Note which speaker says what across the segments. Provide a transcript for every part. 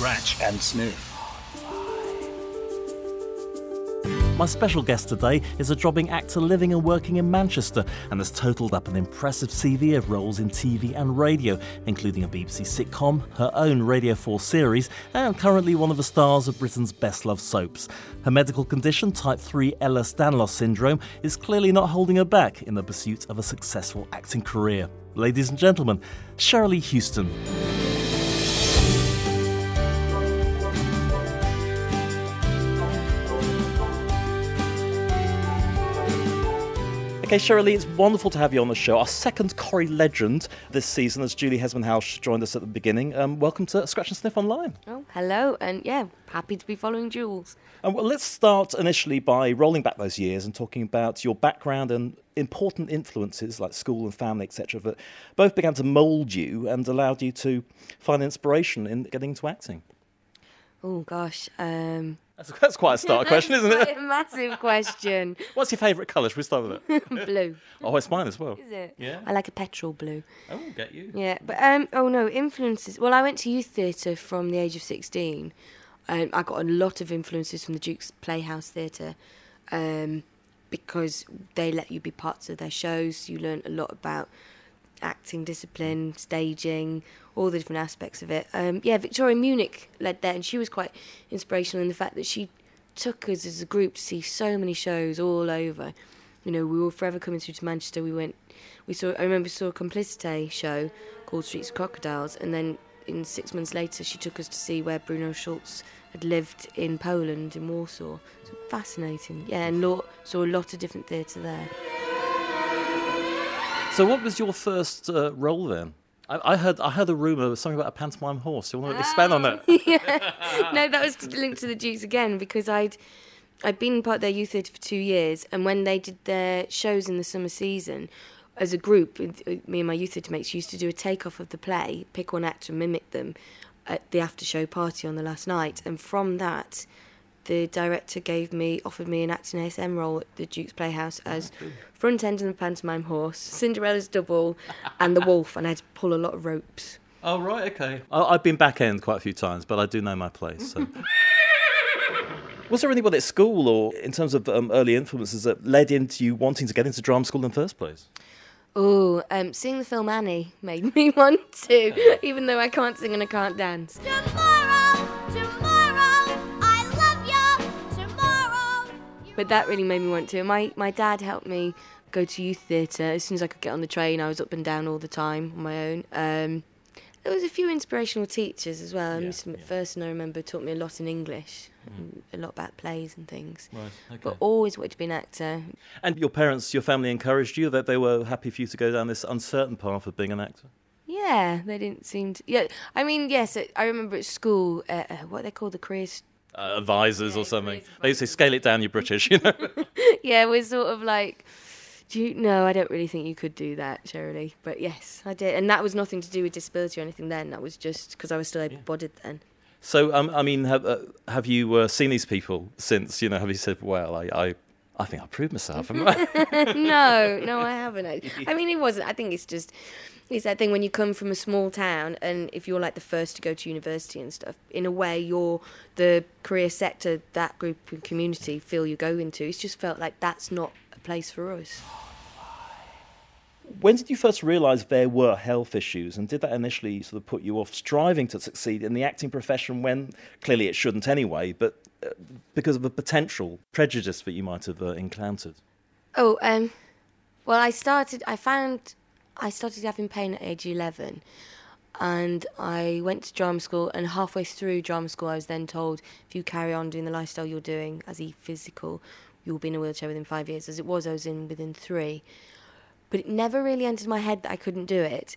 Speaker 1: scratch, and sniff.
Speaker 2: My special guest today is a jobbing actor living and working in Manchester and has totaled up an impressive CV of roles in TV and radio, including a BBC sitcom, her own Radio 4 series, and currently one of the stars of Britain's best loved soaps. Her medical condition, type 3 Ehlers Danlos syndrome, is clearly not holding her back in the pursuit of a successful acting career. Ladies and gentlemen, Cherylee Houston. Okay, Cherylee, it's wonderful to have you on the show. Our second Corrie legend this season, as Julie Hesmondhalgh joined us at the beginning. Um, welcome to Scratch and Sniff Online.
Speaker 3: Oh, hello, and yeah, happy to be following Jules.
Speaker 2: Um, well, let's start initially by rolling back those years and talking about your background and important influences like school and family, etc., that both began to mould you and allowed you to find inspiration in getting into acting.
Speaker 3: Oh gosh, um,
Speaker 2: that's, that's quite a start question, isn't it?
Speaker 3: a massive question.
Speaker 2: What's your favourite colour? Should we start with it?
Speaker 3: blue.
Speaker 2: Oh, it's mine as well.
Speaker 3: Is it?
Speaker 2: Yeah.
Speaker 3: I like a petrol blue.
Speaker 2: Oh, get you.
Speaker 3: Yeah, but um, oh no, influences. Well, I went to youth theatre from the age of sixteen. Um, I got a lot of influences from the Duke's Playhouse Theatre, um, because they let you be parts of their shows. You learn a lot about acting discipline, staging, all the different aspects of it. Um, yeah, Victoria Munich led there, and she was quite inspirational in the fact that she took us as a group to see so many shows all over. You know, we were forever coming through to Manchester. We went, we saw. I remember saw a Complicité show called Streets of Crocodiles, and then in six months later, she took us to see where Bruno Schulz had lived in Poland, in Warsaw. So fascinating, yeah, and lo- saw a lot of different theatre there.
Speaker 2: So, what was your first uh, role then? I, I, heard I heard a rumor something about a pantomime horse. You want to expand on that?
Speaker 3: yeah. No, that was linked to the Dukes again because I'd I'd been part of their youth theatre for two years, and when they did their shows in the summer season, as a group, me and my youth theatre mates used to do a takeoff of the play, pick one actor, and mimic them at the after show party on the last night, and from that the director gave me offered me an acting ASM role at the Duke's Playhouse as front end of the pantomime horse, Cinderella's double, and the wolf, and I had to pull a lot of ropes.
Speaker 2: Oh right, okay. I, have been back end quite a few times, but I do know my place. So. Was there anybody at school or in terms of um, early influences that led into you wanting to get into drama school in the first place?
Speaker 3: Oh, um, seeing the film Annie made me want to, even though I can't sing and I can't dance. But that really made me want to. My my dad helped me go to youth theatre as soon as I could get on the train. I was up and down all the time on my own. Um, there was a few inspirational teachers as well. Yeah, Mr. McPherson, I remember, taught me a lot in English, mm. a lot about plays and things.
Speaker 2: Right, okay.
Speaker 3: But always wanted to be an actor.
Speaker 2: And your parents, your family encouraged you that they were happy for you to go down this uncertain path of being an actor?
Speaker 3: Yeah, they didn't seem to. Yeah, I mean, yes, I remember at school, uh, uh what they call the careers
Speaker 2: uh, advisors yeah, or something. They say scale it down, you're British, you know.
Speaker 3: yeah, we're sort of like, do you? No, I don't really think you could do that, Cherylee. But yes, I did, and that was nothing to do with disability or anything. Then that was just because I was still able-bodied yeah. then.
Speaker 2: So, um, I mean, have, uh, have you uh, seen these people since? You know, have you said, "Well, I, I I think I proved myself.
Speaker 3: no, no, I haven't. I mean, it wasn't. I think it's just it's that thing when you come from a small town and if you're like the first to go to university and stuff. In a way, you're the career sector that group and community feel you go into. It's just felt like that's not a place for us.
Speaker 2: When did you first realise there were health issues, and did that initially sort of put you off striving to succeed in the acting profession when clearly it shouldn't anyway, but uh, because of a potential prejudice that you might have uh, encountered?
Speaker 3: Oh, um, well, I started. I found I started having pain at age eleven, and I went to drama school. And halfway through drama school, I was then told, if you carry on doing the lifestyle you're doing as a physical, you'll be in a wheelchair within five years. As it was, I was in within three but it never really entered my head that I couldn't do it.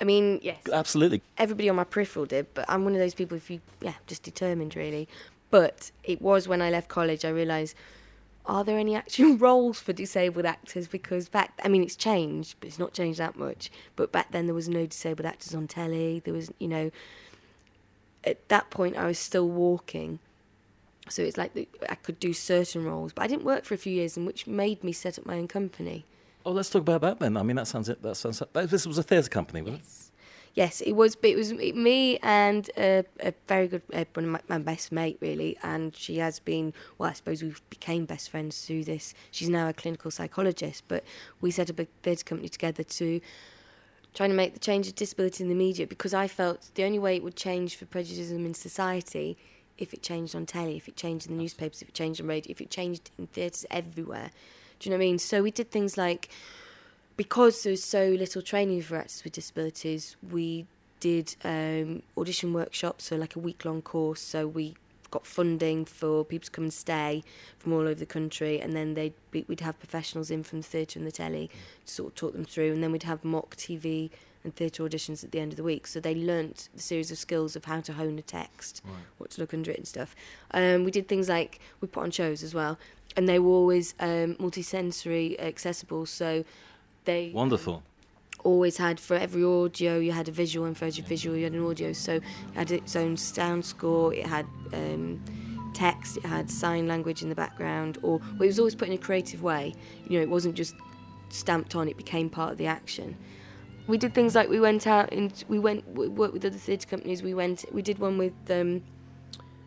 Speaker 3: I mean, yes,
Speaker 2: absolutely.
Speaker 3: Everybody on my peripheral did, but I'm one of those people. If you, yeah, just determined really. But it was when I left college I realised, are there any actual roles for disabled actors? Because back, I mean, it's changed, but it's not changed that much. But back then there was no disabled actors on telly. There was, you know, at that point I was still walking. So it's like I could do certain roles, but I didn't work for a few years, and which made me set up my own company.
Speaker 2: Oh, let's talk about that then. I mean, that sounds it. That sounds. That, this was a theatre company, wasn't
Speaker 3: yes. Yes, it was. But it was me and a, a very good uh, one of my, my best mate, really. And she has been. Well, I suppose we became best friends through this. She's now a clinical psychologist, but we set up a theatre company together to trying to make the change of disability in the media because I felt the only way it would change for prejudice in society if it changed on telly, if it changed in the newspapers, if it changed on radio, if it changed in theatres everywhere. Do you know what I mean? So we did things like because there's so little training for actors with disabilities, we did um, audition workshops, so like a week long course. So we got funding for people to come and stay from all over the country, and then they'd be, we'd have professionals in from the theatre and the telly to sort of talk them through, and then we'd have mock TV and theatre auditions at the end of the week. So they learnt the series of skills of how to hone a text,
Speaker 2: Right.
Speaker 3: what to look under it and stuff. Um, we did things like we put on shows as well, and they were always um, multi-sensory accessible. So they
Speaker 2: Wonderful.
Speaker 3: always had for every audio you had a visual and for every visual you had an audio so it had its own sound score it had um, text it had sign language in the background or well, it was always put in a creative way you know it wasn't just stamped on it became part of the action we did things like we went out and we went we worked with other theatre companies we went we did one with um,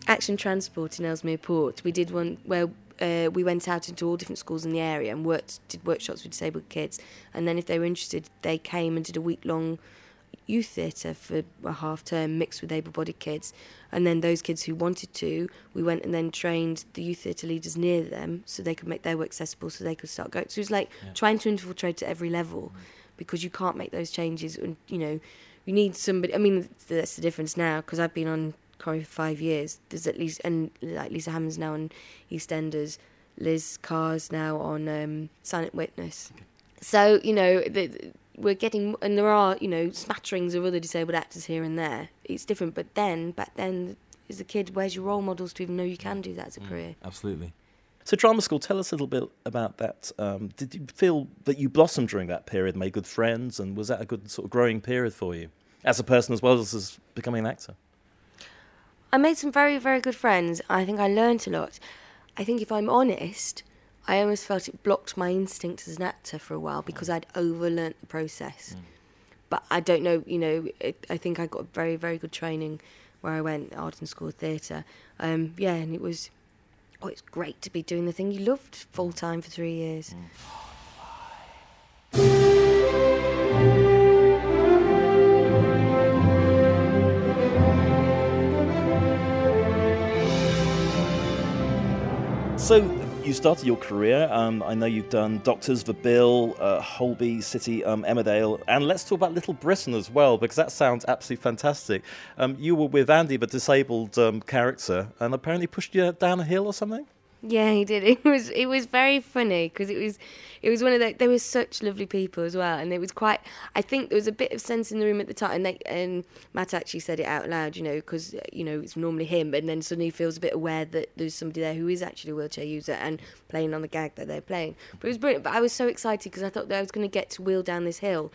Speaker 3: action transport in ellesmere port we did one where uh, we went out into all different schools in the area and worked did workshops with disabled kids. And then if they were interested they came and did a week long youth theatre for a half term mixed with able bodied kids. And then those kids who wanted to we went and then trained the youth theatre leaders near them so they could make their work accessible so they could start going. So it was like
Speaker 2: Yeah.
Speaker 3: trying to infiltrate at every level because you can't make those changes and you know you need somebody i mean that's the difference now because i've been on Corrie for five years there's at least and like lisa hammond's now on eastenders liz carr's now on um, silent witness so you know the, we're getting and there are you know smatterings of other disabled actors here and there it's different but then back then as a kid where's your role models to even know you can do that as a career
Speaker 2: Absolutely. So, drama school, tell us a little bit about that. Um, did you feel that you blossomed during that period, made good friends, and was that a good sort of growing period for you as a person as well as as becoming an actor?
Speaker 3: I made some very, very good friends. I think I learnt a lot. I think if I'm honest, I almost felt it blocked my instinct as an actor for a while because I'd overlearnt the process. But I don't know, you know, it, I think I got very, very good training where I went, Arden School of Theatre. Um, yeah, and it was, oh, it's great to be doing the thing you loved full time for three years.
Speaker 2: So, you started your career. Um, I know you've done Doctors, The Bill, uh, Holby City, um, Emmerdale, and let's talk about Little Britain as well, because that sounds absolutely fantastic. Um, you were with Andy, the disabled um, character, and apparently pushed you down a hill or something?
Speaker 3: Yeah, he did. It was it was very funny because it was it was one of the there were such lovely people as well, and it was quite. I think there was a bit of sense in the room at the time, and they, and Matt actually said it out loud, you know, because you know it's normally him, and then suddenly he feels a bit aware that there's somebody there who is actually a wheelchair user and playing on the gag that they're playing. But it was brilliant. But I was so excited because I thought that I was going to get to wheel down this hill.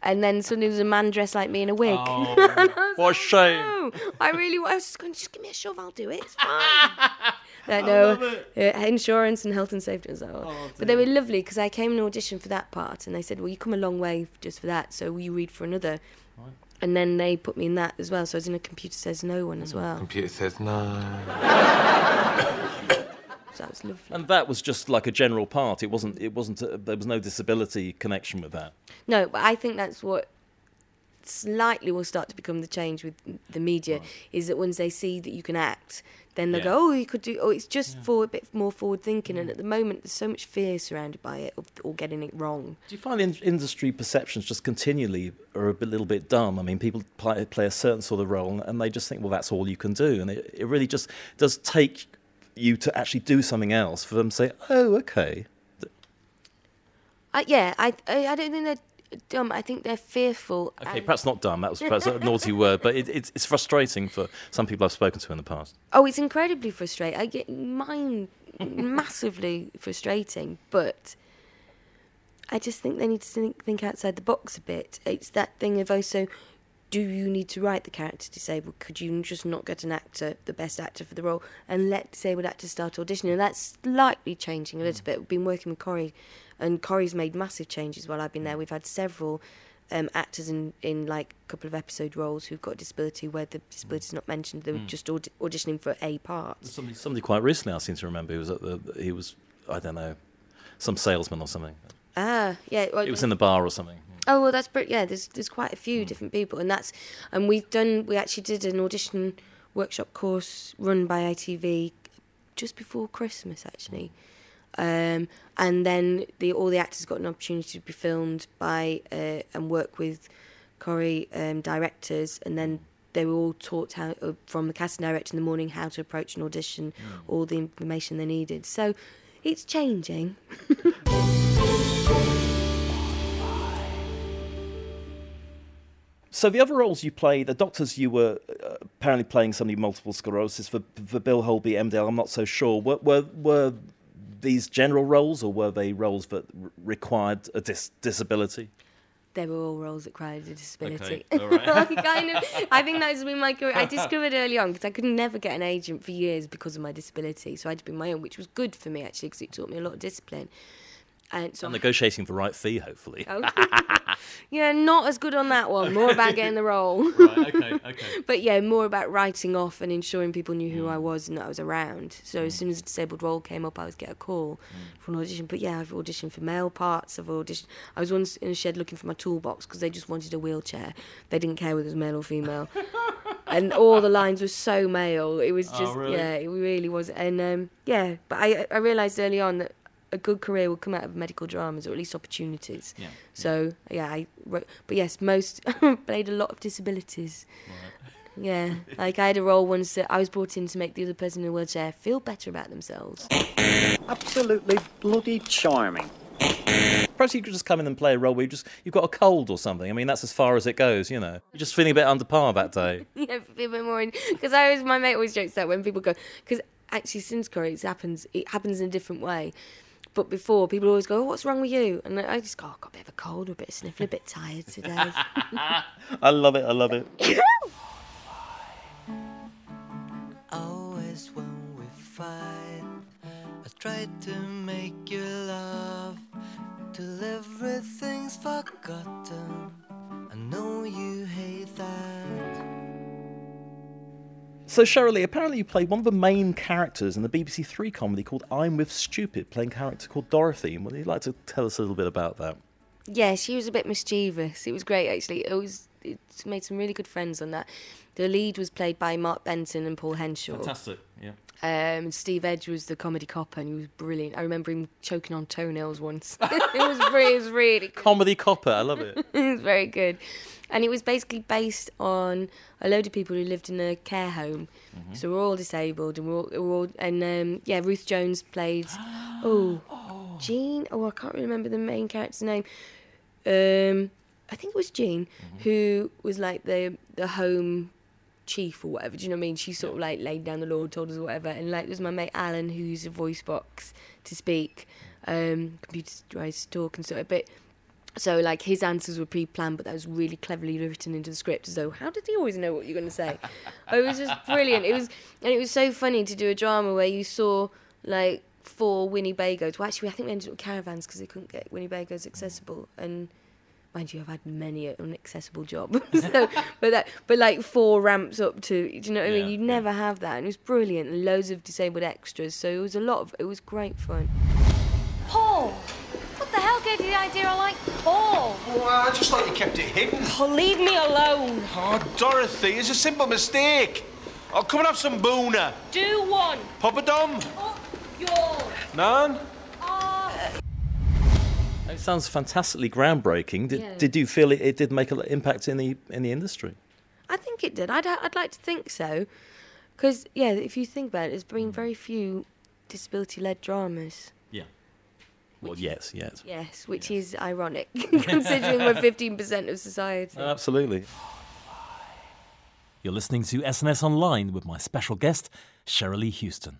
Speaker 3: And then suddenly there was a man dressed like me in a wig.
Speaker 2: Oh, what a shame.
Speaker 3: No, I really I was just going, just give me a shove, I'll do it. It's fine. Uh, no, uh, insurance and health and safety and so on. but they were lovely because I came and auditioned for that part, and they said, "Well, you come a long way just for that, so will you read for another?" And then they put me in that as well. So I was in a computer says no one as well.
Speaker 1: Computer says no.
Speaker 3: So that was lovely.
Speaker 2: And that was just like a general part. It wasn't. It wasn't. A, there was no disability connection with that.
Speaker 3: No, but I think that's what slightly will start to become the change with the media is that once they see that you can act, then they'll
Speaker 2: Yeah.
Speaker 3: go, oh, you could do. Oh, it's just for a bit more forward thinking. And at the moment, there's so much fear surrounded by it, of, or getting it wrong.
Speaker 2: Do you find in- industry perceptions just continually are a bit, little bit dumb? I mean, people play, play a certain sort of role, and they just think, well, that's all you can do, and it, it really just does take you to actually do something else for them to say, oh, okay.
Speaker 3: Uh, yeah, I, I I don't think they're dumb. I think they're fearful.
Speaker 2: Okay, perhaps not dumb. That was perhaps a naughty word, but it, it's, it's frustrating for some people I've spoken to in the past.
Speaker 3: Oh, it's incredibly frustrating. I get mine massively frustrating, but I just think they need to think, think outside the box a bit. It's that thing of oh, also, do you need to write the character disabled? Could you just not get an actor, the best actor for the role, and let disabled actors start auditioning? And that's slightly changing a little bit. We've been working with Corrie, and Corrie's made massive changes while I've been there. We've had several um, actors in, in like a couple of episode roles who've got disability where the disability's not mentioned. They were
Speaker 2: Mm.
Speaker 3: just aud- auditioning for a part.
Speaker 2: Somebody, somebody quite recently, I seem to remember, he was at the. He was, I don't know, some salesman or something.
Speaker 3: Ah, yeah. Well,
Speaker 2: It was in the bar or something.
Speaker 3: Oh well, that's brilliant. Yeah, there's there's quite a few different people, and that's and we've done. We actually did an audition workshop course run by ITV just before Christmas, actually, um, and then the all the actors got an opportunity to be filmed by uh, and work with Corrie um, directors, and then they were all taught how uh, from the casting director in the morning how to approach an audition, all the information they needed. So it's changing.
Speaker 2: So the other roles you played, the doctors you were uh, apparently playing somebody with multiple sclerosis for for Bill Holby, Emmerdale. I'm not so sure. Were were, were these general roles, or were they roles that required a dis- disability?
Speaker 3: they were all roles that required a disability.
Speaker 2: Okay, all right.
Speaker 3: I kind of, I think that's been my career. I discovered early on because I could never get an agent for years because of my disability, so I had to be my own, which was good for me actually because it taught me a lot of discipline. And so,
Speaker 2: And negotiating the right fee, hopefully.
Speaker 3: Oh. yeah, not as good on that one. More about getting the role.
Speaker 2: right. Okay. Okay.
Speaker 3: But yeah, more about writing off and ensuring people knew who
Speaker 2: Mm.
Speaker 3: I was and that I was around. So as soon as a disabled role came up, I would get a call
Speaker 2: Mm.
Speaker 3: for an audition. But yeah, I've auditioned for male parts. I've auditioned. I was once in a shed looking for my toolbox because they just wanted a wheelchair. They didn't care whether it was male or female. and all the lines were so male. It was
Speaker 2: Oh,
Speaker 3: just
Speaker 2: really?
Speaker 3: yeah, it really was. And um, yeah, but I I realised early on that a good career will come out of medical dramas or at least opportunities.
Speaker 2: Yeah.
Speaker 3: So yeah, I wrote, but yes, most played a lot of disabilities. Yeah, like I had a role once that I was brought in to make the other person in a wheelchair feel better about themselves.
Speaker 1: Absolutely bloody charming.
Speaker 2: Perhaps you could just come in and play a role where you just you've got a cold or something. I mean, that's as far as it goes. You know, you're just feeling a bit under par that day.
Speaker 3: yeah, a bit more because I always my mate always jokes that when people go because actually since Corrie it happens it happens in a different way. But before people always go, oh, "What's wrong with you?" And I just go, oh, "I got a bit of a cold, a bit of sniffling, a bit tired today."
Speaker 2: I love it. I love it.
Speaker 4: Always when we fight, I try to make you laugh till everything's forgotten. I know you hate that.
Speaker 2: So, Cherylee, apparently you played one of the main characters in the BBC Three comedy called I'm with Stupid, playing a character called Dorothy. Would you like to tell us a little bit about that?
Speaker 3: yeah, she was a bit mischievous. It was great actually. It was it made some really good friends on that. The lead was played by Mark Benton and Paul Henshall.
Speaker 2: Fantastic. Yeah.
Speaker 3: Um, Steve Edge was the comedy copper, and he was brilliant. I remember him choking on toenails once. it was really, it was really, good.
Speaker 2: Comedy copper. I love it.
Speaker 3: it was very good. And it was basically based on a load of people who lived in a care home. So we're all disabled, and we're all, we're all and um, yeah, Ruth Jones played. oh, Jean. Oh, I can't remember the main character's name. Um, I think it was Jean, who was like the the home chief or whatever. Do you know what I mean? She sort of like laid down the law, told us whatever. And like, there's my mate Alan who used a voice box to speak, um, computerized talk and stuff. But so like his answers were pre-planned, but that was really cleverly written into the script. So how did he always know what you're going to say? it was just brilliant. It was and it was so funny to do a drama where you saw like four Winnebagos. Well, actually, I think we ended up with caravans because they couldn't get Winnebagos accessible and. Mind you, I've had many an inaccessible job, so, but that, but like four ramps up to, do you know what I
Speaker 2: Yeah,
Speaker 3: mean? You
Speaker 2: yeah.
Speaker 3: never have that, and it was brilliant. And loads of disabled extras, so it was a lot of, it was great fun.
Speaker 5: Paul! What the hell gave you the idea I like Paul?
Speaker 6: Well, I just thought you kept it hidden.
Speaker 3: Oh, leave me alone.
Speaker 6: Oh, Dorothy, it's a simple mistake. Oh, come and have some boona.
Speaker 3: Do one.
Speaker 6: Papa Dom.
Speaker 3: Oh, yours.
Speaker 6: Nan? Ah.
Speaker 2: It sounds fantastically groundbreaking. Did,
Speaker 3: Yeah.
Speaker 2: did you feel it, it did make an impact in the in the industry?
Speaker 3: I think it did. I'd, I'd like to think so. Because, yeah, if you think about it, there's been hmm. very few disability led dramas.
Speaker 2: Well, yes, yes.
Speaker 3: Yes, which is ironic, considering we're 15% of society.
Speaker 2: Absolutely. You're listening to SNS Online with my special guest, Cherylee Houston.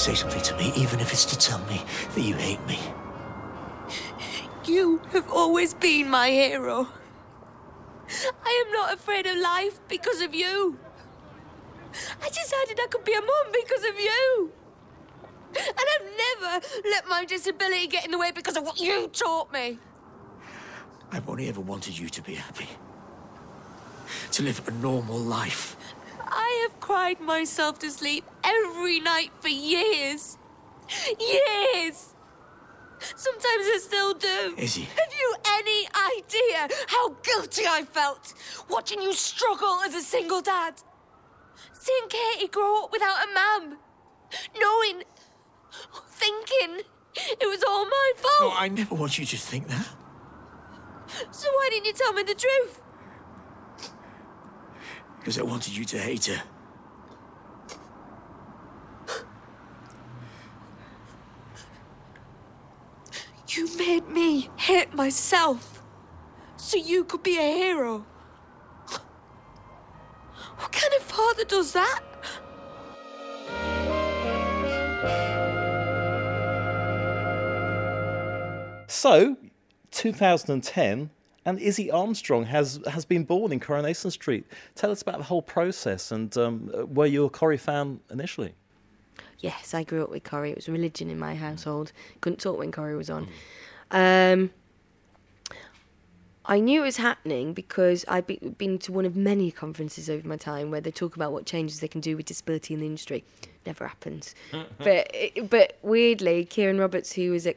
Speaker 7: Say something to me, even if it's to tell me that you hate me.
Speaker 3: You have always been my hero. I am not afraid of life because of you. I decided I could be a mum because of you. And I've never let my disability get in the way because of what you taught me.
Speaker 7: I've only ever wanted you to be happy. To live a normal life.
Speaker 3: I have cried myself to sleep every night for years. Years! Sometimes I still do.
Speaker 7: Izzy.
Speaker 3: Have you any idea how guilty I felt watching you struggle as a single dad? Seeing Katie grow up without a mum. Knowing, thinking it was all my fault. No.
Speaker 7: I never want you to think that.
Speaker 3: So why didn't you tell me the truth?
Speaker 7: Because I wanted you to hate her.
Speaker 3: You made me hate myself so you could be a hero. What kind of father does that?
Speaker 2: So, 2010, and Izzy Armstrong has has been born in Coronation Street. Tell us about the whole process and um, uh, were you a Corrie fan initially?
Speaker 3: Yes, I grew up with Corrie. It was religion in my household. Couldn't talk when Corrie was on. Um, I knew it was happening because I'd be, been to one of many conferences over my time where they talk about what changes they can do with disability in the industry. Never happens. but but weirdly, Kieran Roberts, who was a,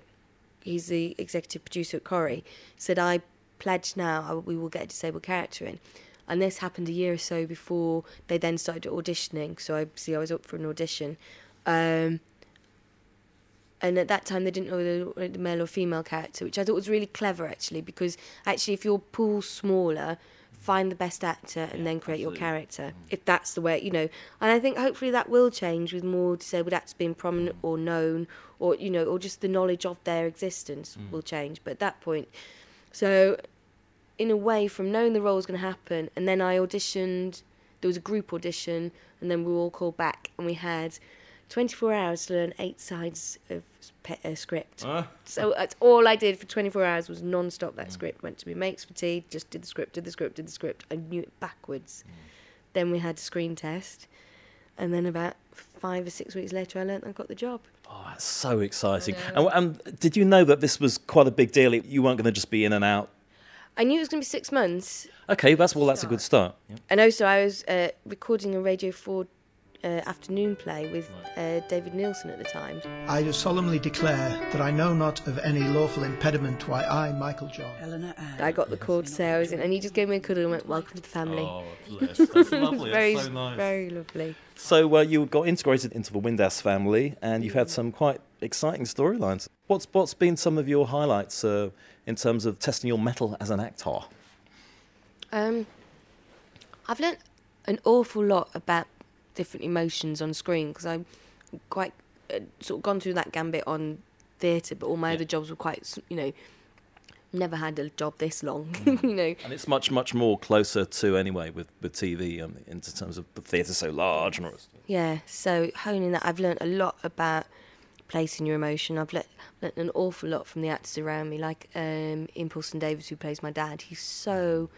Speaker 3: he's the executive producer at Corrie, said I pledge now I, we will get a disabled character in. And this happened a year or so before they then started auditioning. So I see I was up for an audition. Um, and at that time they didn't know the, the male or female character, which I thought was really clever actually, because actually if your pool's smaller, find the best actor and then create your character, mm. if that's the way you know. And I think hopefully that will change with more disabled actors being prominent mm. or known, or you know, or just the knowledge of their existence mm. will change. But at that point, so in a way, from knowing the role was going to happen, and then I auditioned. There was a group audition, and then we were all called back, and we had 24 hours to learn eight sides of pe- uh, script. So that's all I did for 24 hours was non-stop that hmm. script. Went to my mates for tea, just did the script, did the script, did the script. I knew it backwards. Hmm. Then we had a screen test, and then about five or six weeks later, I learnt I got the job.
Speaker 2: Oh, that's so exciting. And, and did you know that this was quite a big deal? You weren't going to just be in and out.
Speaker 3: I knew it was going to be six months,
Speaker 2: Okay, that's well, that's a good start.
Speaker 3: and also I was uh, recording a Radio 4 uh, afternoon play with uh, David Neilson at the time.
Speaker 8: I do solemnly declare that I know not of any lawful impediment why I, Michael John,
Speaker 9: Eleanor Ann.
Speaker 3: I got the call to say I was in, and he just gave me a cuddle and went, "Welcome to the family."
Speaker 2: bless. That's lovely.
Speaker 3: very, very lovely.
Speaker 2: So uh, you got integrated into the Windass family, and you've had some quite exciting storylines. What's what's been some of your highlights uh, in terms of testing your mettle as an actor?
Speaker 3: Um, I've learnt an awful lot about different emotions on screen because I'm quite uh, sort of gone through that gambit on theatre, but all my other jobs were quite, you know, never had a job this long, you know.
Speaker 2: And it's much much more closer to anyway with with TV um, in terms of the theatre so large and all.
Speaker 3: Yeah, so honing that, I've learnt a lot about placing your emotion. I've le- learnt an awful lot from the actors around me, like um, Ian Puleston-Davies, who plays my dad. He's so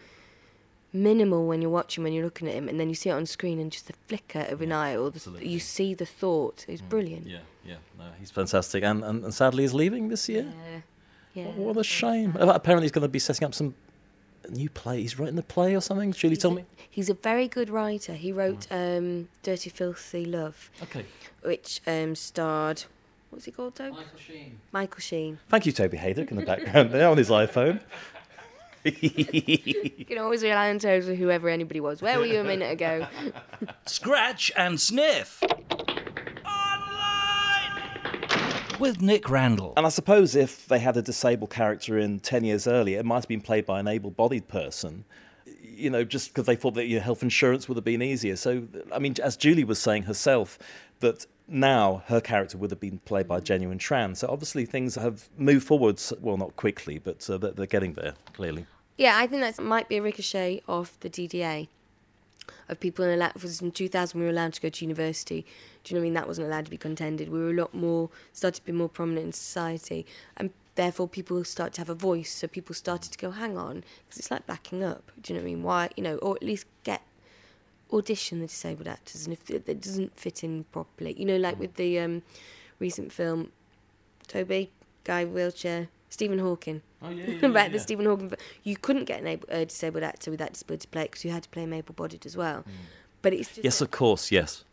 Speaker 3: minimal when you're watching, when you're looking at him, and then you see it on screen and just the flicker of an eye, or the, you see the thought. It's brilliant.
Speaker 2: Yeah, yeah, no, he's fantastic, and, and and sadly he's leaving this year.
Speaker 3: Yeah. yeah.
Speaker 2: What a shame. Uh, Apparently he's going to be setting up some new play. He's writing a play or something. Julie told me.
Speaker 3: He's a very good writer. He wrote um, Dirty Filthy Love,
Speaker 2: Okay.
Speaker 3: which um, starred, what's he called, Toby? Michael Sheen. Michael Sheen.
Speaker 2: Thank you, Toby Haydock, in the background there on his iPhone.
Speaker 3: You can always rely on Toby, whoever anybody was. Where were you a minute ago?
Speaker 10: Scratch and Sniff. With Nick Randall.
Speaker 2: And I suppose if they had a disabled character in 10 years earlier, it might have been played by an able bodied person, you know, just because they thought that your health insurance would have been easier. So, I mean, as Julie was saying herself, that now her character would have been played by a genuine trans. So obviously things have moved forwards, well, not quickly, but uh, they're getting there, clearly.
Speaker 3: Yeah, I think that might be a ricochet of the DDA. of people in, was in 2000 we were allowed to go to university. Do you know what I mean? That wasn't allowed to be contended. We were a lot more started to be more prominent in society, and therefore people start to have a voice. So people started to go, hang on, because it's like backing up. Do you know what I mean? Why, you know, or at least get audition the disabled actors, and if it, it doesn't fit in properly, you know, like with the um, recent film, Toby, guy wheelchair, Stephen Hawking.
Speaker 2: Oh, yeah, yeah,
Speaker 3: about
Speaker 2: yeah,
Speaker 3: the. Stephen Hawking. You couldn't get an able, a disabled actor with that disability to play because you had to play him able-bodied as well. But it's just
Speaker 2: Yes, of course, yes.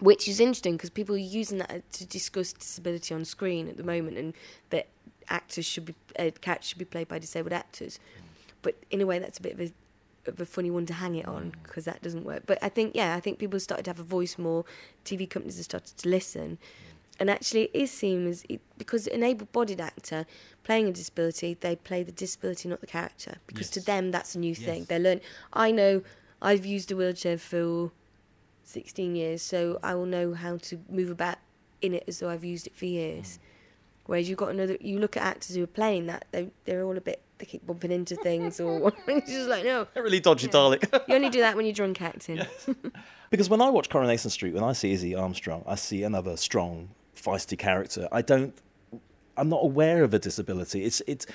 Speaker 3: which is interesting because people are using that to discuss disability on screen at the moment, and that actors should be uh, characters should be played by disabled actors. But in a way, that's a bit of a a funny one to hang it on mm. because that doesn't work. But I think yeah, I think people started to have a voice more. TV companies have started to listen, mm. and actually it is seen as it, because an able-bodied actor playing a disability, they play the disability, not the character. Because to them, that's a new thing.
Speaker 2: Yes.
Speaker 3: They learn. I know. I've used a wheelchair for 16 years, so I will know how to move about in it as though I've used it for years. Mm. Whereas you've got another, you look at actors who are playing that, they, they're all a bit, they keep bumping into things or it's just like, no.
Speaker 2: A really dodgy Dalek.
Speaker 3: You only do that when you're drunk acting.
Speaker 2: Because when I watch Coronation Street, when I see Izzy Armstrong, I see another strong, feisty character. I don't, I'm not aware of a disability. It's it's.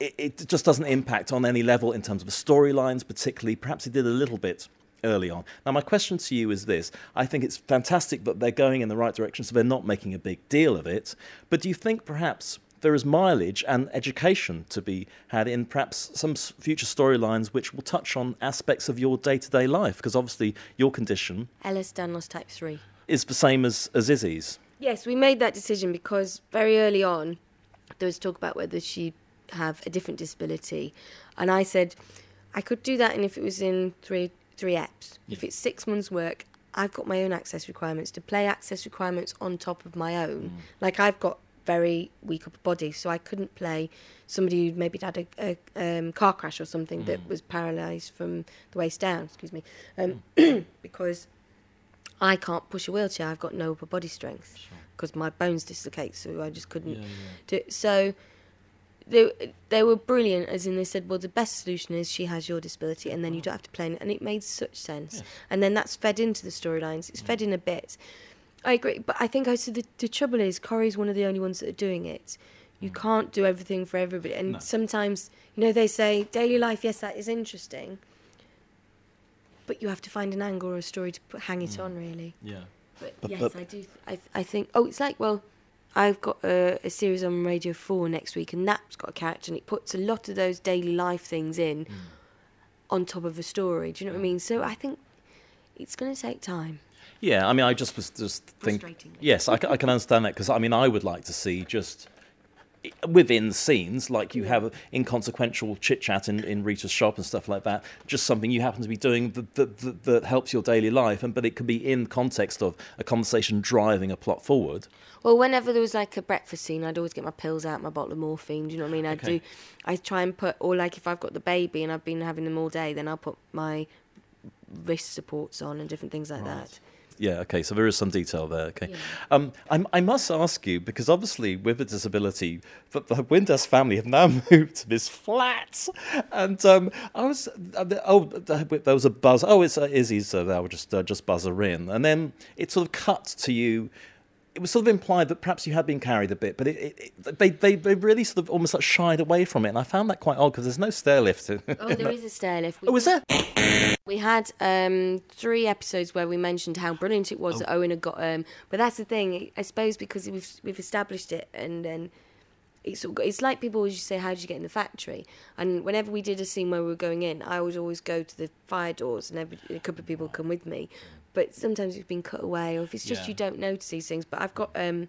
Speaker 2: It, it just doesn't impact on any level in terms of storylines, particularly. Perhaps it did a little bit early on. Now, my question to you is this: I think it's fantastic that they're going in the right direction, so they're not making a big deal of it. But do you think perhaps there is mileage and education to be had in perhaps some future storylines which will touch on aspects of your day-to-day life? Because obviously your condition
Speaker 3: Ehlers Danlos type 3.
Speaker 2: is the same as, as Izzy's.
Speaker 3: Yes, we made that decision because very early on there was talk about whether she'd have a different disability, and I said I could do that, and if it was in three three eps, if it's six months' work, I've got my own access requirements to play access requirements on top of my own. Like I've got very weak upper body, so I couldn't play somebody who maybe had a, a um, car crash or something that was paralysed from the waist down. Excuse me, um, because I can't push a wheelchair. I've got no upper body strength because my bones dislocate, so I just couldn't do it. So they they were brilliant, as in they said, well, the best solution is she has your disability, and then you mm. don't have to play, it. and it made such sense. And then that's fed into the storylines. It's mm. fed in a bit. I agree, but I think also the the trouble is Corrie's one of the only ones that are doing it. You mm. can't do everything for everybody, and sometimes you know they say daily life. Yes, that is interesting. But you have to find an angle or a story to put, hang it on, really.
Speaker 2: Yeah.
Speaker 3: But,
Speaker 2: But-
Speaker 3: yes,
Speaker 2: but-
Speaker 3: I do. th- I, I think. Oh, it's like well, I've got a, a series on Radio Four next week, and that's got a character, and it puts a lot of those daily life things in mm. on top of a story. Do you know what I mean? So I think it's going to take time.
Speaker 2: Yeah, I mean, I just was just think.
Speaker 3: Frustratingly.
Speaker 2: Yes, I, I can understand that because I mean, I would like to see just within scenes, like you mm. have inconsequential chit chat in, in Rita's shop and stuff like that. Just something you happen to be doing that, that, that, that helps your daily life, and but it could be in context of a conversation driving a plot forward.
Speaker 3: Well, whenever there was like a breakfast scene, I'd always get my pills out, my bottle of morphine. Do you know what I mean? I
Speaker 2: Okay.
Speaker 3: do. I try and put, or like if I've got the baby and I've been having them all day, then I'll put my wrist supports on and different things like that.
Speaker 2: Yeah, okay, so there is some detail there. Okay, um, I, I must ask you because obviously with a disability, the, the Windass family have now moved to this flat, and um, I was uh, oh there was a buzz. Oh, it's uh, Izzy's. Uh, that would just uh, just buzz her in, and then it sort of cut to you. It was sort of implied that perhaps you had been carried a bit, but it, it, it, they, they they really sort of almost like shied away from it, and I found that quite odd because there's no stair lift.
Speaker 3: Oh, there is a stair lift. We
Speaker 2: oh, is there?
Speaker 3: We had um, three episodes where we mentioned how brilliant it was that Owen had got. Um, but that's the thing, I suppose, because we've we've established it, and then it's it's like people always say, "How did you get in the factory?" And whenever we did a scene where we were going in, I would always go to the fire doors, and every, a couple of people come with me. But sometimes it's been cut away, or if it's just
Speaker 2: Yeah.
Speaker 3: you don't notice these things. But I've got um,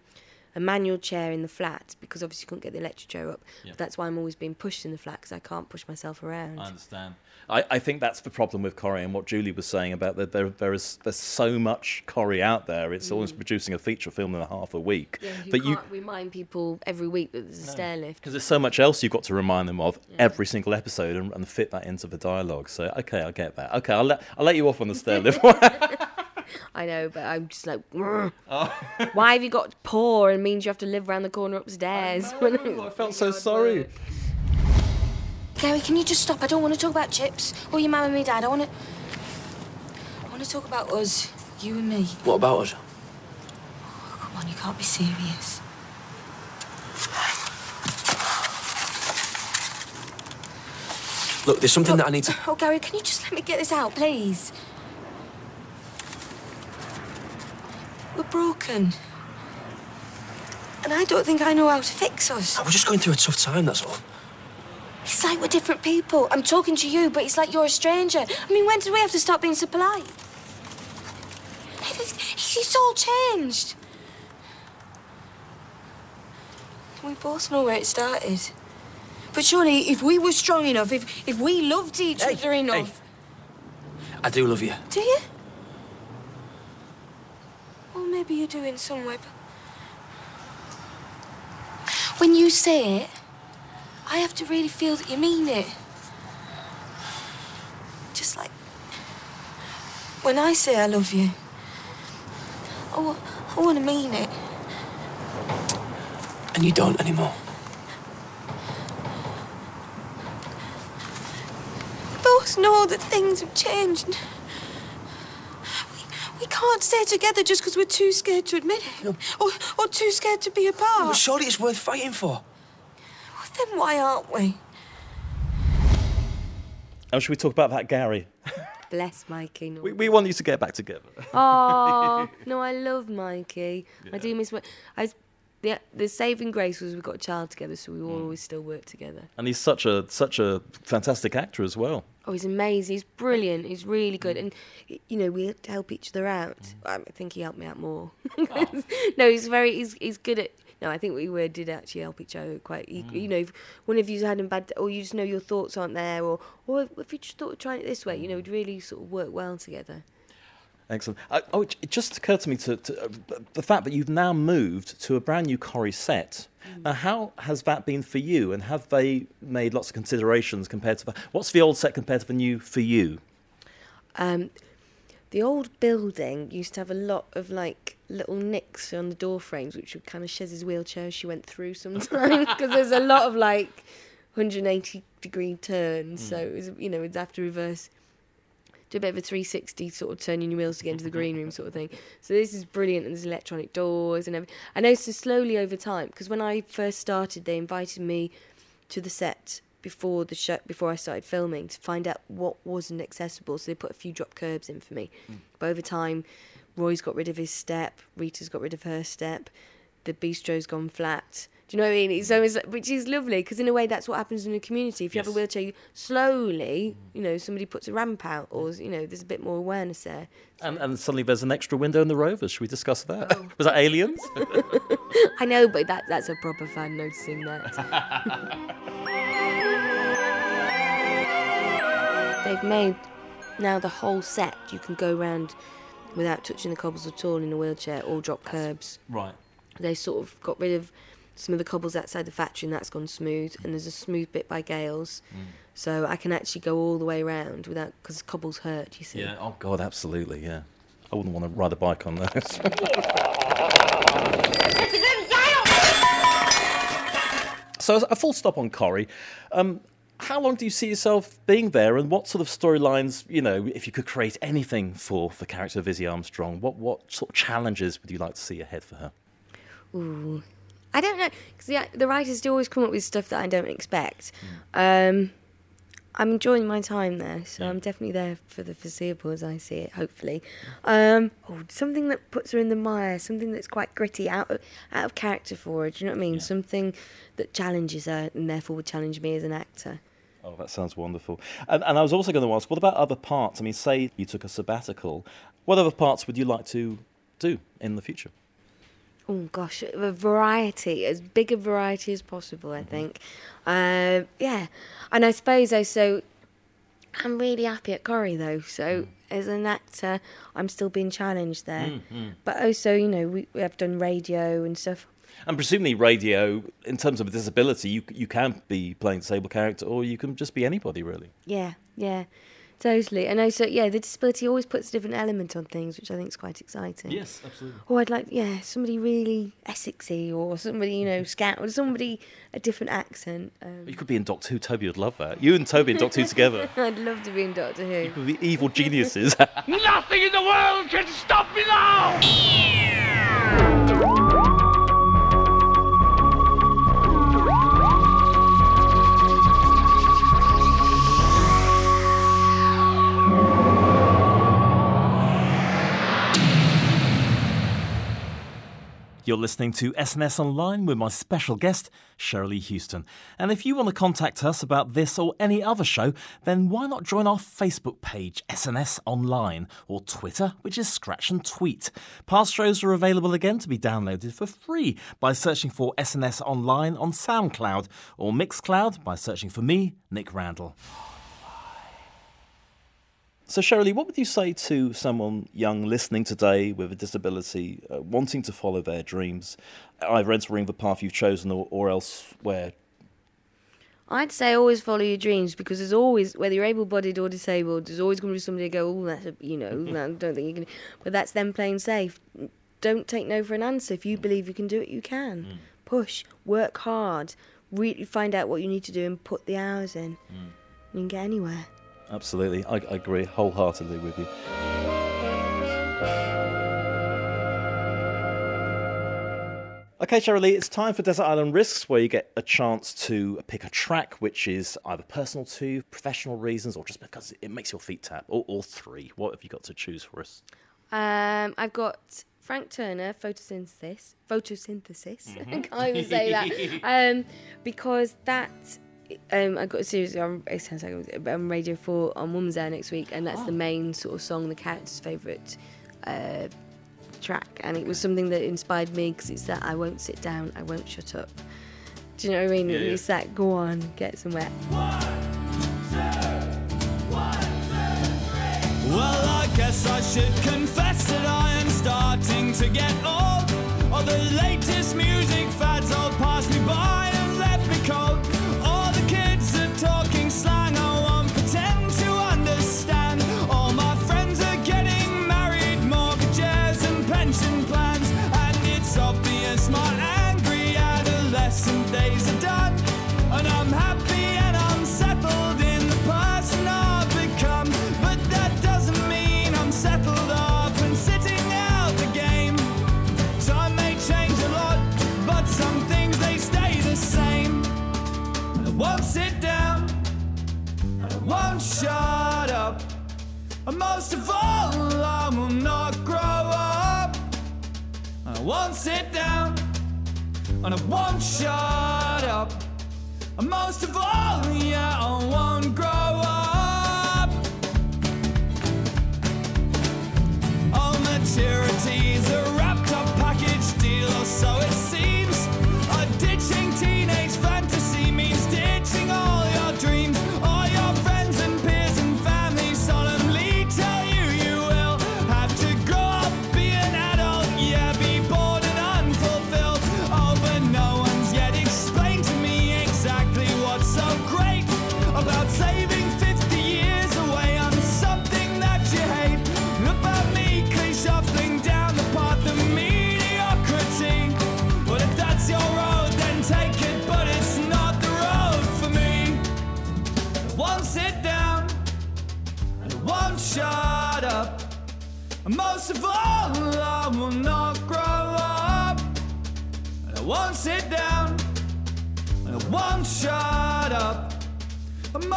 Speaker 3: a manual chair in the flat because obviously you couldn't get the electric chair up. But that's why I'm always being pushed in the flat because I can't push myself around.
Speaker 2: I understand. I, I think that's the problem with Corrie and what Julie was saying about that there there is there's so much Corrie out there. It's almost producing a feature film in a half a week.
Speaker 3: Yeah, you
Speaker 2: but you
Speaker 3: can't remind people every week that there's a stair lift.
Speaker 2: because there's so much else you've got to remind them of every single episode and, and fit that into the dialogue. So okay, I get that. Okay, I'll let I'll let you off on the stair lift.
Speaker 3: I know, but I'm just like,
Speaker 2: Oh.
Speaker 3: Why have you got poor and means you have to live around the corner upstairs?
Speaker 2: I felt oh so sorry.
Speaker 5: Gary, can you just stop? I don't want to talk about chips or your mum and me dad. I want to.
Speaker 3: I want to talk about us, you and me.
Speaker 7: What about us?
Speaker 3: Oh, come on, you can't be serious.
Speaker 7: Look, there's something that I need to.
Speaker 3: Oh, Gary, can you just let me get this out, please? We're broken. And I don't think I know how to fix us.
Speaker 7: I was just going through a tough time, that's all.
Speaker 3: It's like we're different people. I'm talking to you, but it's like you're a stranger. I mean, when did we have to stop being so polite? It's, it's all changed. We both know where it started. But surely, if we were strong enough, if, if we loved each other enough.
Speaker 7: I do love you.
Speaker 3: Do you? Well, maybe you do in some way, but. When you say it, I have to really feel that you mean it. Just like. When I say I love you, I, I want to mean it.
Speaker 7: And you don't anymore.
Speaker 3: We both know that things have changed. We, we can't stay together just because we're too scared to admit it. Or, or too scared to be apart.
Speaker 7: But surely it's worth fighting for.
Speaker 3: Then why aren't we?
Speaker 2: Oh, should we talk about that, Gary?
Speaker 3: Bless Mikey.
Speaker 2: We, we want you to get back together.
Speaker 3: Oh no, I love Mikey. I do miss. Wi- I the the saving grace was we got a child together, so we
Speaker 2: Mm.
Speaker 3: always still work together.
Speaker 2: And he's such a such a fantastic actor as well.
Speaker 3: Oh, he's amazing. He's brilliant. He's really good, mm. and you know we help each other out. Mm. I think he helped me out more. Oh. no, he's very. He's he's good at. No, I think we were did actually help each other quite. You, mm. you know, if one of you's had a bad, or you just know your thoughts aren't there, or or if you just thought of trying it this way, you know, we'd really sort of work well together.
Speaker 2: Excellent. Uh, oh, it it just occurred to me to, to uh, the fact that you've now moved to a brand new Corrie set. Now, how has that been for you? And have they made lots of considerations compared to the, what's the old set compared to the new for you?
Speaker 3: Um, the old building used to have a lot of like little nicks on the door frames, which would kind of Chez's wheelchair she went through sometimes because there's a lot of like 180 degree turns. So it was, you know, have to reverse, do a bit of a 360 sort of turning your wheels to get into the mm-hmm. green room sort of thing. So this is brilliant, and there's electronic doors and everything. I noticed so slowly over time because when I first started, they invited me to the set before the show before I started filming to find out what wasn't accessible. So they put a few drop curbs in for me. Mm. But over time, Roy's got rid of his step, Rita's got rid of her step, the bistro's gone flat. Do you know what I mean? It's always, which is lovely because in a way that's what happens in a community. If you have a wheelchair, you slowly, mm. you know, somebody puts a ramp out, or you know, there's a bit more awareness there.
Speaker 2: And, and suddenly there's an extra window in the Rovers. Should we discuss that? Oh. Was that aliens?
Speaker 3: I know, but that that's a proper fan noticing that. They've made now the whole set. You can go around without touching the cobbles at all in a wheelchair or drop curbs.
Speaker 2: right.
Speaker 3: They sort of got rid of some of the cobbles outside the factory, and that's gone smooth. And there's a smooth bit by Gales, so I can actually go all the way around without because cobbles hurt. You see.
Speaker 2: Yeah. Oh God, absolutely. Yeah. I wouldn't want to ride a bike on those. so, a full stop on Corrie. Um, how long do you see yourself being there, and what sort of storylines, you know, if you could create anything for the character of Izzy Armstrong, what what sort of challenges would you like to see ahead for her?
Speaker 3: Ooh. I don't know because the, the writers do always come up with stuff that I don't expect. Um, I'm enjoying my time there, so I'm definitely there for the foreseeable as I see it. Hopefully, um, oh, something that puts her in the mire, something that's quite gritty, out of, out of character for her. Do you know what I mean? Something that challenges her and therefore would challenge me as an actor.
Speaker 2: Oh, that sounds wonderful. And, and I was also going to ask, what about other parts? I mean, say you took a sabbatical, what other parts would you like to do in the future?
Speaker 3: Oh gosh, a variety, as big a variety as possible, I think. Um, yeah, and I suppose also, I'm really happy at Corrie though. So as an actor, I'm still being challenged there.
Speaker 2: Mm, mm.
Speaker 3: But also, you know, we, we have done radio and stuff.
Speaker 2: And presumably, radio, in terms of a disability, you you can be playing a disabled character, or you can just be anybody, really.
Speaker 3: Yeah, yeah. Totally. And So yeah, the disability always puts a different element on things, which I think is quite exciting.
Speaker 2: Yes, absolutely.
Speaker 3: Or I'd like, yeah, somebody really Essexy or somebody, you know, scout or somebody a different accent. Um,
Speaker 2: You could be in Doctor Who. Toby would love that. You and Toby in Doctor Who together.
Speaker 3: I'd love to be in Doctor Who.
Speaker 2: You could be evil geniuses.
Speaker 6: Nothing in the world can stop me now!
Speaker 2: You're listening to SNS Online with my special guest, Cherylee Houston. And if you want to contact us about this or any other show, then why not join our Facebook page, SNS Online, or Twitter, which is Scratch and Tweet. Past shows are available again to be downloaded for free by searching for SNS Online on SoundCloud or Mixcloud by searching for me, Nick Randall. So, Cherylee, what would you say to someone young listening today with a disability, uh, wanting to follow their dreams, either entering the path you've chosen or, or elsewhere?
Speaker 3: I'd say always follow your dreams because there's always, whether you're able-bodied or disabled, there's always going to be somebody to go, oh, that's a, you know, I don't think you can. But that's them playing safe. Don't take no for an answer. If you mm. believe you can do it, you can. Mm. Push, work hard, really find out what you need to do and put the hours in. Mm. You can get anywhere.
Speaker 2: Absolutely, I, I agree wholeheartedly with you. Okay, Cherylee, it's time for Desert Island Risks, where you get a chance to pick a track which is either personal to you, professional reasons, or just because it makes your feet tap, or all three. What have you got to choose for us?
Speaker 3: Um, I've got Frank Turner, photosynthesis. Photosynthesis. I can't even say that. Um, because that. Um, I got a series on it sounds like was on Radio Four on Woman's Hour next week, and that's the main sort of song, the character's favourite uh, track, and it was something that inspired me because it's that I won't sit down, I won't shut up. Do you know what I mean?
Speaker 2: Yeah, yeah.
Speaker 3: It's that go on, get somewhere.
Speaker 9: Well, I guess I should confess that I am starting to get old. All the latest music fads all Won't sit down, and I won't shut up. And most of all, yeah, I won't grow up.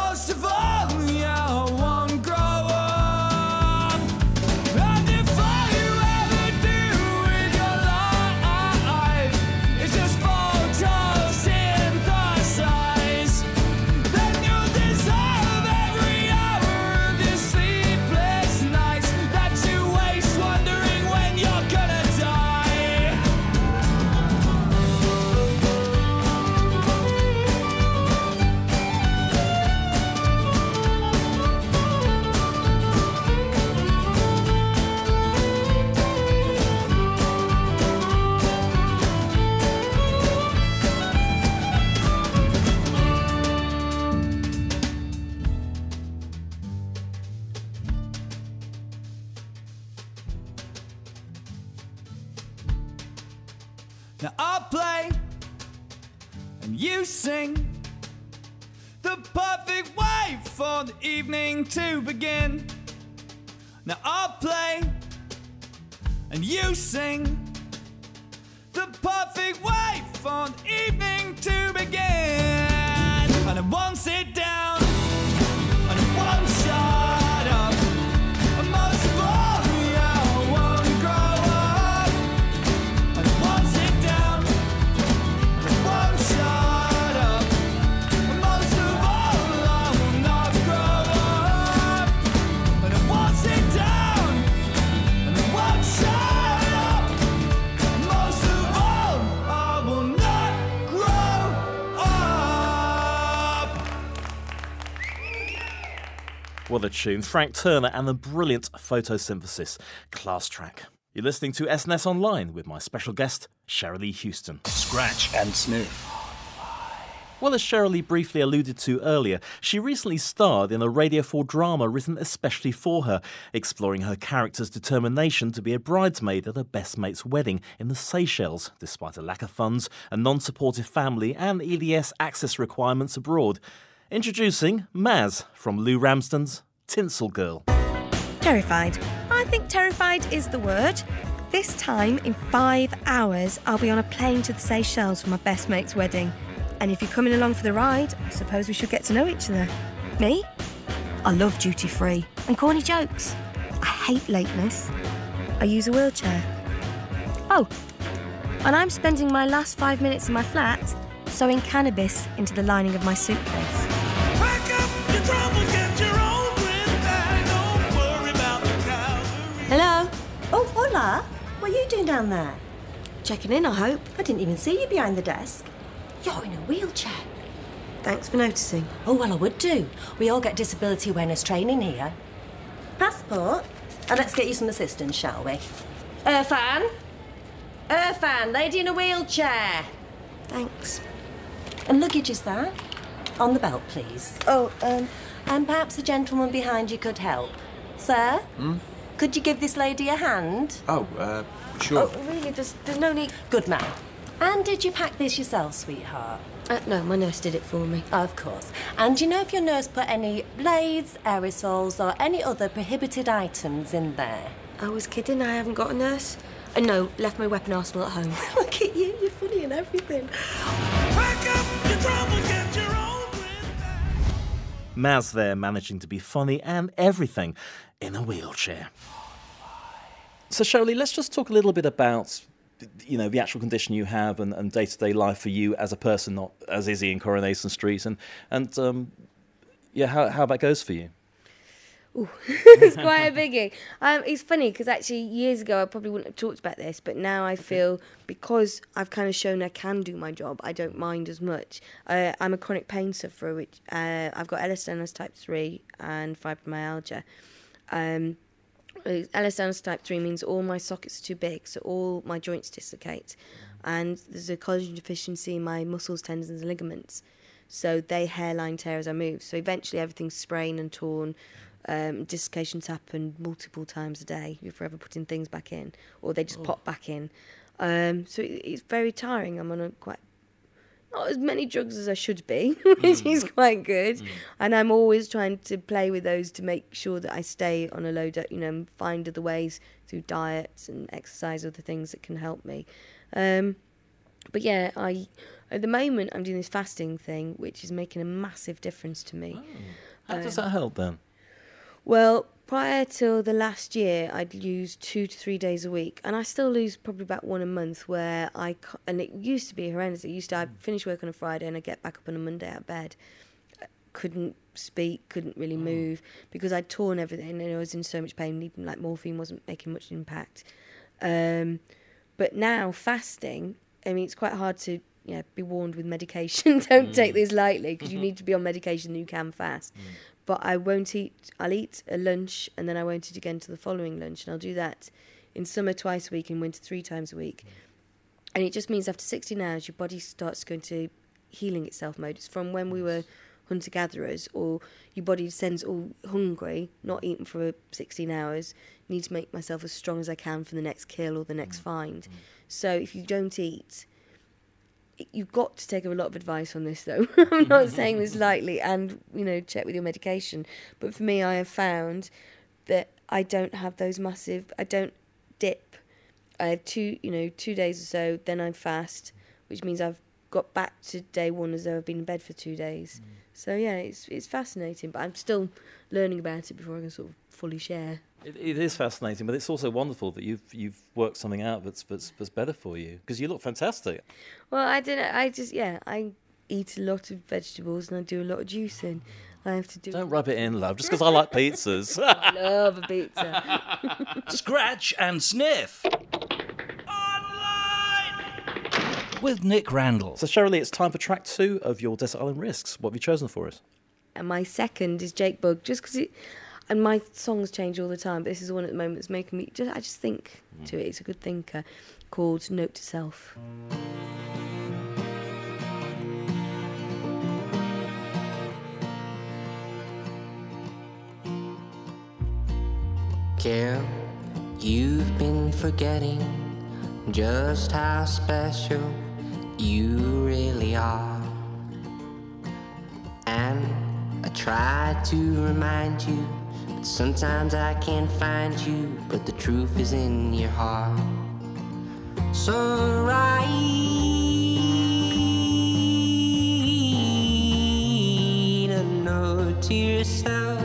Speaker 9: Most of all,
Speaker 2: tune. Frank Turner and the brilliant photosynthesis. Class track. You're listening to SNS Online with my special guest, Cherylee Houston.
Speaker 11: Scratch and sniff.
Speaker 2: Well, as Sherilee briefly alluded to earlier, she recently starred in a Radio 4 drama written especially for her, exploring her character's determination to be a bridesmaid at her best mate's wedding in the Seychelles, despite a lack of funds, a non supportive family, and EDS access requirements abroad. Introducing Maz from Lou Ramsden's Tinsel Girl.
Speaker 12: Terrified. I think terrified is the word. This time, in five hours, I'll be on a plane to the Seychelles for my best mate's wedding. And if you're coming along for the ride, I suppose we should get to know each other. Me? I love duty free and corny jokes. I hate lateness. I use a wheelchair. Oh, and I'm spending my last five minutes in my flat sewing cannabis into the lining of my suitcase. Hello?
Speaker 13: Oh, hola. What are you doing down there?
Speaker 12: Checking in, I hope.
Speaker 13: I didn't even see you behind the desk. You're in a wheelchair.
Speaker 12: Thanks for noticing.
Speaker 13: Oh, well, I would do. We all get disability awareness training here. Passport? And let's get you some assistance, shall we? Irfan? Irfan, lady in a wheelchair.
Speaker 12: Thanks.
Speaker 13: And luggage is that? On the belt, please.
Speaker 12: Oh, um.
Speaker 13: And perhaps the gentleman behind you could help. Sir?
Speaker 11: Hmm?
Speaker 13: Could you give this lady a hand?
Speaker 11: Oh, uh, sure.
Speaker 12: Oh, really? There's, there's no need.
Speaker 13: Good man. And did you pack this yourself, sweetheart?
Speaker 12: Uh, no, my nurse did it for me.
Speaker 13: Of course. And do you know if your nurse put any blades, aerosols, or any other prohibited items in there?
Speaker 12: I was kidding, I haven't got a nurse. Uh, no, left my weapon arsenal at home.
Speaker 13: Look at you, you're funny and everything.
Speaker 2: Maz there managing to be funny and everything in a wheelchair. So, Cherylee, let's just talk a little bit about you know the actual condition you have and, and day-to-day life for you as a person, not as Izzy in Coronation Street, and and um, yeah, how how that goes for you.
Speaker 3: Ooh, it's quite a biggie. Um, it's funny because actually years ago I probably wouldn't have talked about this, but now I feel because I've kind of shown I can do my job, I don't mind as much. Uh, I'm a chronic pain sufferer, which uh, I've got Ehlers Danlos type three and fibromyalgia. Um, Ehlers Danlos type 3 means all my sockets are too big, so all my joints dislocate. And there's a collagen deficiency in my muscles, tendons, and ligaments. So they hairline tear as I move. So eventually everything's sprained and torn. Um, dislocations happen multiple times a day. You're forever putting things back in, or they just
Speaker 12: Oh.
Speaker 3: pop back in. Um, so it, it's very tiring. I'm on a quite not as many drugs as I should be, which is quite good. And I'm always trying to play with those to make sure that I stay on a low, you know, and find other ways through diets and exercise, other things that can help me. Um, but yeah, I at the moment I'm doing this fasting thing, which is making a massive difference to me.
Speaker 2: How does
Speaker 3: Um,
Speaker 2: that help then?
Speaker 3: Well, prior till the last year, I'd lose two to three days a week, and I still lose probably about one a month. Where I and it used to be horrendous. It used to I'd finish work on a Friday and I get back up on a Monday out of bed, uh, couldn't speak, couldn't really mm. move because I'd torn everything and I was in so much pain. Even like morphine wasn't making much impact. Um, but now fasting, I mean, it's quite hard to yeah be warned with medication. Don't take mm. this lightly because you mm-hmm. need to be on medication that you can fast. Mm. But I won't eat. I'll eat a lunch and then I won't eat again till the following lunch, and I'll do that in summer twice a week, in winter three times a week. And it just means after 16 hours, your body starts going to healing itself mode. It's from when we were hunter gatherers, or your body sends all hungry, not eating for 16 hours. Need to make myself as strong as I can for the next kill or the next mm. find. Mm. So if you don't eat, you've got to take a lot of advice on this, though. I'm not mm-hmm. saying this lightly, and you know, check with your medication. But for me, I have found that I don't have those massive. I don't dip. I have two, you know, two days or so. Then I fast, which means I've got back to day one as though I've been in bed for two days. Mm. So yeah, it's it's fascinating, but I'm still learning about it before I can sort of fully share.
Speaker 2: It, it is fascinating, but it's also wonderful that you've you've worked something out that's that's, that's better for you because you look fantastic.
Speaker 3: Well, I didn't. I just yeah, I eat a lot of vegetables and I do a lot of juicing. I have to do.
Speaker 2: Don't rub it in, love, just because I like pizzas.
Speaker 3: I love a pizza.
Speaker 10: Scratch and sniff. Online! With Nick Randall.
Speaker 2: So, Cherylee, it's time for track two of your Desert Island Risks. What have you chosen for us?
Speaker 3: and my second is Jake Bugg, just because it. And my songs change all the time, but this is the one at the moment that's making me. Just, I just think mm. to it. It's a good thinker, called Note to Self.
Speaker 14: Girl, you've been forgetting just how special you really are. And I try to remind you, sometimes I can't find you, but the truth is in your heart. So write a note to yourself.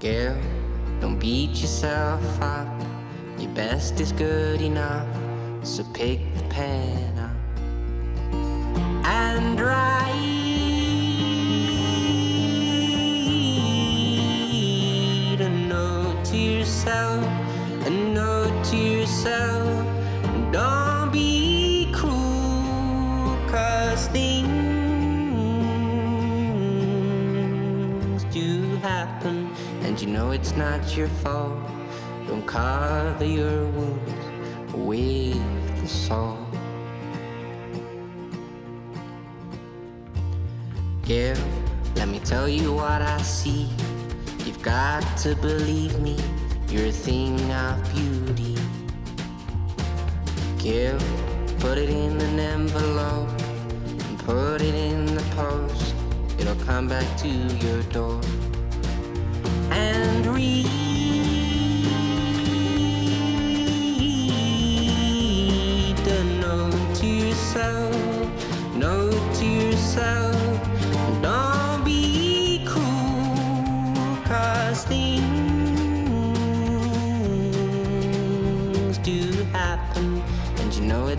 Speaker 14: Girl, don't beat yourself up. Your best is good enough. So pick the pen up and write a note to yourself. A note to yourself. Don't be cruel, cause things do happen, and you know it's not your fault. Don't cover your wounds with the salt. Girl, let me tell you what I see. You've got to believe me, you're a thing of beauty. Girl, put it in an envelope and put it in the post. It'll come back to your door. And read note to yourself, note to yourself.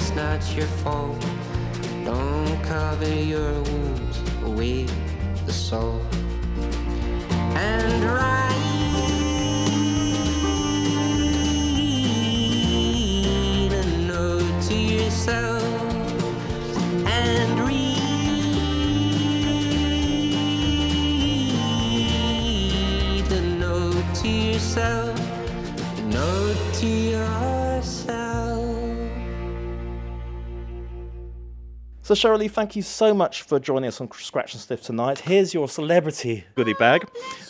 Speaker 14: It's not your fault. Don't cover your wounds with the salt. And write
Speaker 2: So, Cherylee, thank you so much for joining us on Scratch and Sniff tonight. Here's your celebrity goodie bag.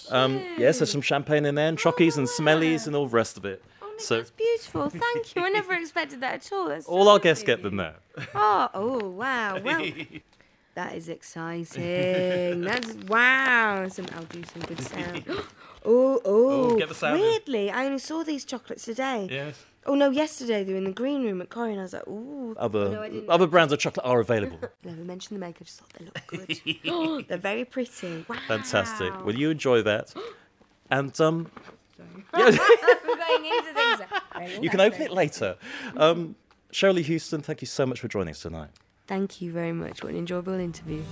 Speaker 2: Um, yes, there's some champagne in there, and chockies and smellies and all the rest of it. So,
Speaker 3: Beautiful, thank you. I never expected that at all. That's
Speaker 2: all our guests get them there.
Speaker 3: Oh, oh, wow. Well, that is exciting. That's wow. Some, I'll do some good sound. oh, oh.
Speaker 2: Oh, get the sound in.
Speaker 3: Weirdly, I only saw these chocolates today.
Speaker 2: Yes.
Speaker 3: Oh no, yesterday they were in the green room at Corrie, and I was like, ooh.
Speaker 2: Other,
Speaker 3: No, I didn't
Speaker 2: other brands of chocolate are available.
Speaker 3: Never mentioned the make. I just thought they look good. They're very pretty. Wow.
Speaker 2: Fantastic. Will you enjoy that. And um,
Speaker 3: I'm going into things.
Speaker 2: You can open it later. Um, Cherylee Houston, thank you so much for joining us tonight.
Speaker 3: Thank you very much. What an enjoyable interview.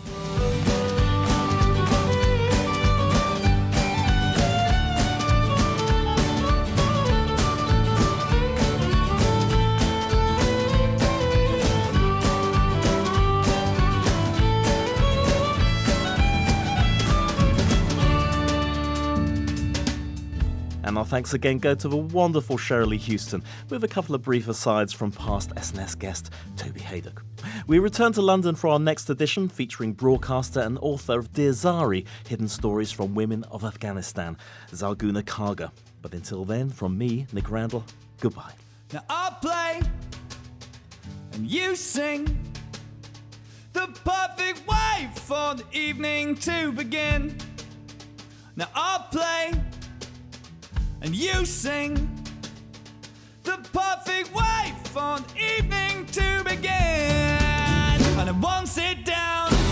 Speaker 2: And our thanks again go to the wonderful Cherylee Houston, with a couple of brief asides from past SNS guest Toby Haydock. We return to London for our next edition, featuring broadcaster and author of Dear Zari Hidden Stories from Women of Afghanistan, Zarghuna Kargar. But until then, from me, Nick Randall, goodbye.
Speaker 9: Now I'll play and you sing the perfect way for the evening to begin. Now I'll play and you sing the perfect way for an evening to begin. And I won't sit down.